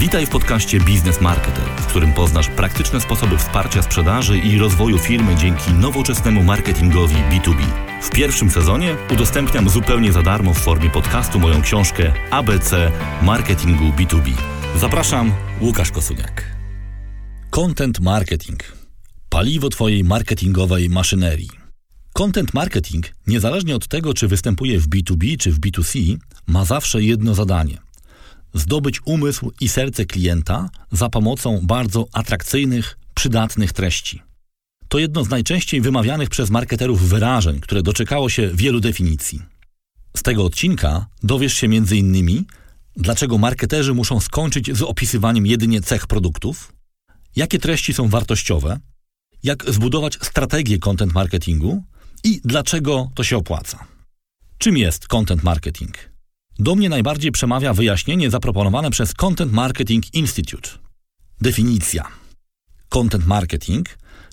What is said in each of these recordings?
Witaj w podcaście Biznes Marketer, w którym poznasz praktyczne sposoby wsparcia sprzedaży i rozwoju firmy dzięki nowoczesnemu marketingowi B2B. W pierwszym sezonie udostępniam zupełnie za darmo w formie podcastu moją książkę ABC Marketingu B2B. Zapraszam, Łukasz Kosuniak. Content marketing. Paliwo Twojej marketingowej maszynerii. Content marketing, niezależnie od tego, czy występuje w B2B czy w B2C, ma zawsze jedno zadanie – zdobyć umysł i serce klienta za pomocą bardzo atrakcyjnych, przydatnych treści. To jedno z najczęściej wymawianych przez marketerów wyrażeń, które doczekało się wielu definicji. Z tego odcinka dowiesz się m.in. dlaczego marketerzy muszą skończyć z opisywaniem jedynie cech produktów, jakie treści są wartościowe, jak zbudować strategię content marketingu i dlaczego to się opłaca. Czym jest content marketing? Do mnie najbardziej przemawia wyjaśnienie zaproponowane przez Content Marketing Institute. Definicja. Content marketing,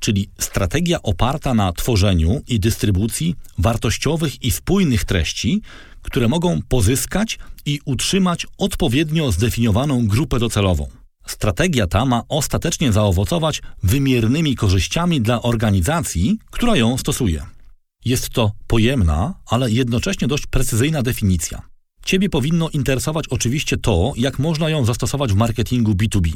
czyli strategia oparta na tworzeniu i dystrybucji wartościowych i spójnych treści, które mogą pozyskać i utrzymać odpowiednio zdefiniowaną grupę docelową. Strategia ta ma ostatecznie zaowocować wymiernymi korzyściami dla organizacji, która ją stosuje. Jest to pojemna, ale jednocześnie dość precyzyjna definicja. Ciebie powinno interesować oczywiście to, jak można ją zastosować w marketingu B2B.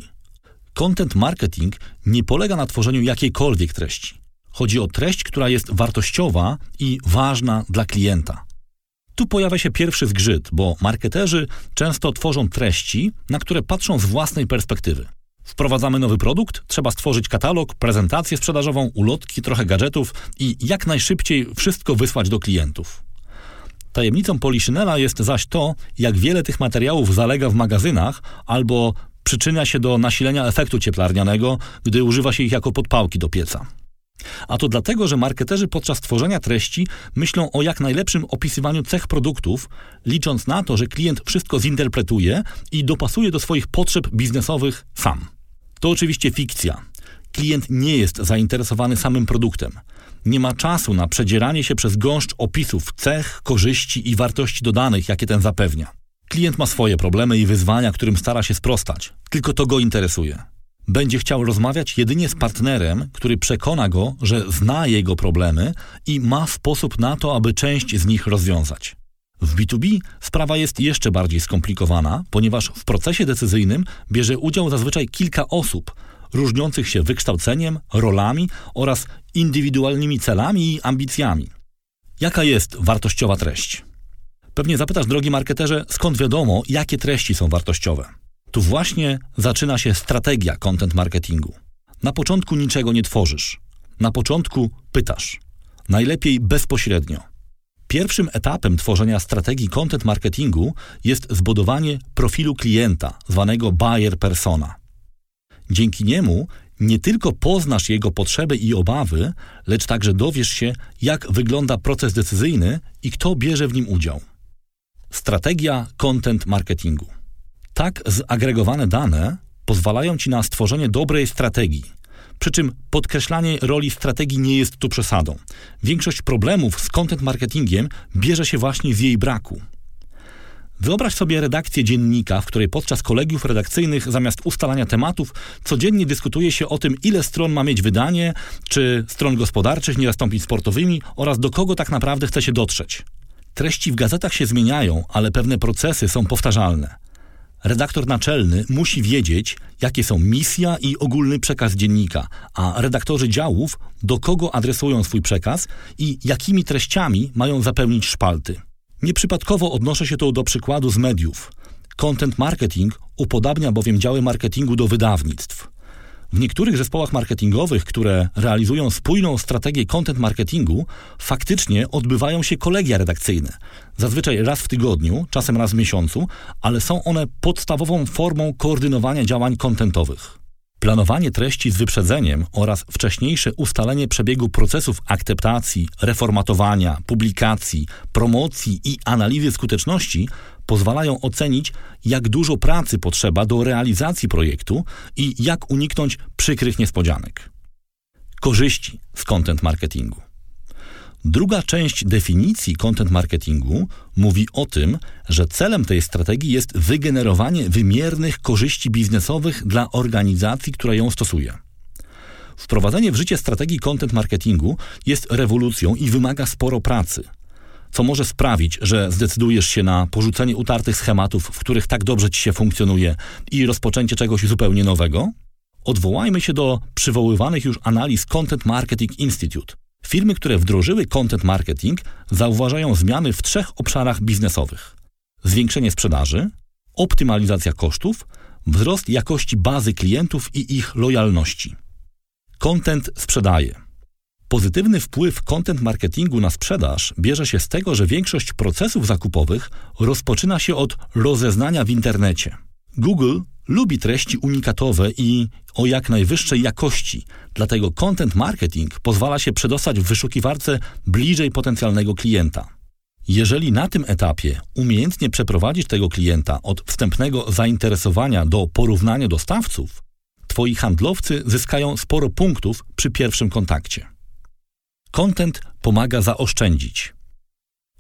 Content marketing nie polega na tworzeniu jakiejkolwiek treści. Chodzi o treść, która jest wartościowa i ważna dla klienta. Tu pojawia się pierwszy zgrzyt, bo marketerzy często tworzą treści, na które patrzą z własnej perspektywy. Wprowadzamy nowy produkt, trzeba stworzyć katalog, prezentację sprzedażową, ulotki, trochę gadżetów i jak najszybciej wszystko wysłać do klientów. Tajemnicą Poliszynela jest zaś to, jak wiele tych materiałów zalega w magazynach albo przyczynia się do nasilenia efektu cieplarnianego, gdy używa się ich jako podpałki do pieca. A to dlatego, że marketerzy podczas tworzenia treści myślą o jak najlepszym opisywaniu cech produktów, licząc na to, że klient wszystko zinterpretuje i dopasuje do swoich potrzeb biznesowych sam. To oczywiście fikcja. Klient nie jest zainteresowany samym produktem. Nie ma czasu na przedzieranie się przez gąszcz opisów cech, korzyści i wartości dodanych, jakie ten zapewnia. Klient ma swoje problemy i wyzwania, którym stara się sprostać. Tylko to go interesuje. Będzie chciał rozmawiać jedynie z partnerem, który przekona go, że zna jego problemy i ma sposób na to, aby część z nich rozwiązać. W B2B sprawa jest jeszcze bardziej skomplikowana, ponieważ w procesie decyzyjnym bierze udział zazwyczaj kilka osób, różniących się wykształceniem, rolami oraz indywidualnymi celami i ambicjami. Jaka jest wartościowa treść? Pewnie zapytasz, drogi marketerze, skąd wiadomo, jakie treści są wartościowe. Tu właśnie zaczyna się strategia content marketingu. Na początku niczego nie tworzysz. Na początku pytasz. Najlepiej bezpośrednio. Pierwszym etapem tworzenia strategii content marketingu jest zbudowanie profilu klienta, zwanego buyer persona. Dzięki niemu nie tylko poznasz jego potrzeby i obawy, lecz także dowiesz się, jak wygląda proces decyzyjny i kto bierze w nim udział. Strategia content marketingu. Tak zagregowane dane pozwalają ci na stworzenie dobrej strategii. Przy czym podkreślanie roli strategii nie jest tu przesadą. Większość problemów z content marketingiem bierze się właśnie z jej braku. Wyobraź sobie redakcję dziennika, w której podczas kolegiów redakcyjnych zamiast ustalania tematów codziennie dyskutuje się o tym, ile stron ma mieć wydanie, czy stron gospodarczych nie zastąpić sportowymi oraz do kogo tak naprawdę chce się dotrzeć. Treści w gazetach się zmieniają, ale pewne procesy są powtarzalne. Redaktor naczelny musi wiedzieć, jakie są misja i ogólny przekaz dziennika, a redaktorzy działów do kogo adresują swój przekaz i jakimi treściami mają zapełnić szpalty. Nieprzypadkowo odnoszę się tu do przykładu z mediów. Content marketing upodabnia bowiem działy marketingu do wydawnictw. W niektórych zespołach marketingowych, które realizują spójną strategię content marketingu, faktycznie odbywają się kolegia redakcyjne. Zazwyczaj raz w tygodniu, czasem raz w miesiącu, ale są one podstawową formą koordynowania działań kontentowych. Planowanie treści z wyprzedzeniem oraz wcześniejsze ustalenie przebiegu procesów akceptacji, reformatowania, publikacji, promocji i analizy skuteczności pozwalają ocenić, jak dużo pracy potrzeba do realizacji projektu i jak uniknąć przykrych niespodzianek. Korzyści z content marketingu. Druga część definicji content marketingu mówi o tym, że celem tej strategii jest wygenerowanie wymiernych korzyści biznesowych dla organizacji, która ją stosuje. Wprowadzenie w życie strategii content marketingu jest rewolucją i wymaga sporo pracy. Co może sprawić, że zdecydujesz się na porzucenie utartych schematów, w których tak dobrze ci się funkcjonuje i rozpoczęcie czegoś zupełnie nowego? Odwołajmy się do przywoływanych już analiz Content Marketing Institute. Firmy, które wdrożyły content marketing, zauważają zmiany w trzech obszarach biznesowych: zwiększenie sprzedaży, optymalizacja kosztów, wzrost jakości bazy klientów i ich lojalności. Content sprzedaje. Pozytywny wpływ content marketingu na sprzedaż bierze się z tego, że większość procesów zakupowych rozpoczyna się od rozeznania w internecie. Google lubi treści unikatowe i o jak najwyższej jakości, dlatego content marketing pozwala się przedostać w wyszukiwarce bliżej potencjalnego klienta. Jeżeli na tym etapie umiejętnie przeprowadzisz tego klienta od wstępnego zainteresowania do porównania dostawców, twoi handlowcy zyskają sporo punktów przy pierwszym kontakcie. Content pomaga zaoszczędzić.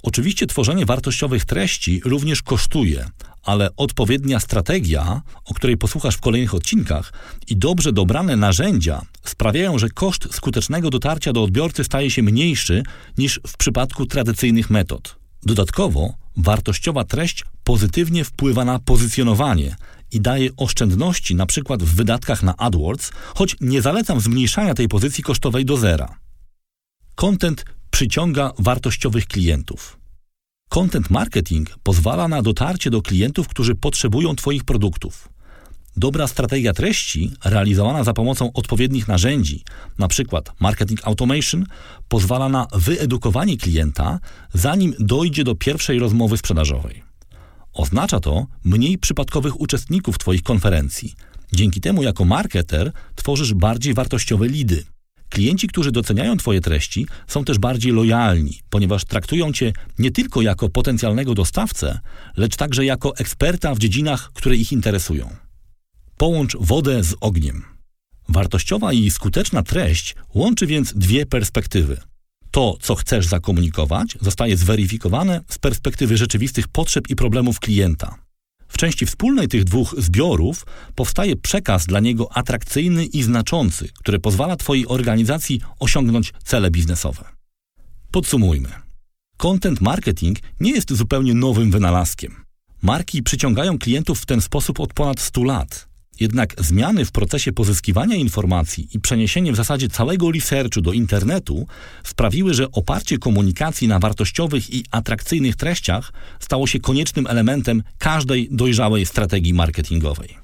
Oczywiście tworzenie wartościowych treści również kosztuje, ale odpowiednia strategia, o której posłuchasz w kolejnych odcinkach, i dobrze dobrane narzędzia sprawiają, że koszt skutecznego dotarcia do odbiorcy staje się mniejszy niż w przypadku tradycyjnych metod. Dodatkowo, wartościowa treść pozytywnie wpływa na pozycjonowanie i daje oszczędności np. w wydatkach na AdWords, choć nie zalecam zmniejszania tej pozycji kosztowej do zera. Content przyciąga wartościowych klientów. Content marketing pozwala na dotarcie do klientów, którzy potrzebują Twoich produktów. Dobra strategia treści, realizowana za pomocą odpowiednich narzędzi, np. marketing automation, pozwala na wyedukowanie klienta, zanim dojdzie do pierwszej rozmowy sprzedażowej. Oznacza to mniej przypadkowych uczestników Twoich konferencji. Dzięki temu, jako marketer, tworzysz bardziej wartościowe lidy. Klienci, którzy doceniają Twoje treści, są też bardziej lojalni, ponieważ traktują Cię nie tylko jako potencjalnego dostawcę, lecz także jako eksperta w dziedzinach, które ich interesują. Połącz wodę z ogniem. Wartościowa i skuteczna treść łączy więc dwie perspektywy. To, co chcesz zakomunikować, zostaje zweryfikowane z perspektywy rzeczywistych potrzeb i problemów klienta. W części wspólnej tych dwóch zbiorów powstaje przekaz dla niego atrakcyjny i znaczący, który pozwala Twojej organizacji osiągnąć cele biznesowe. Podsumujmy. Content marketing nie jest zupełnie nowym wynalazkiem. Marki przyciągają klientów w ten sposób od ponad 100 lat. Jednak zmiany w procesie pozyskiwania informacji i przeniesienie w zasadzie całego researchu do internetu sprawiły, że oparcie komunikacji na wartościowych i atrakcyjnych treściach stało się koniecznym elementem każdej dojrzałej strategii marketingowej.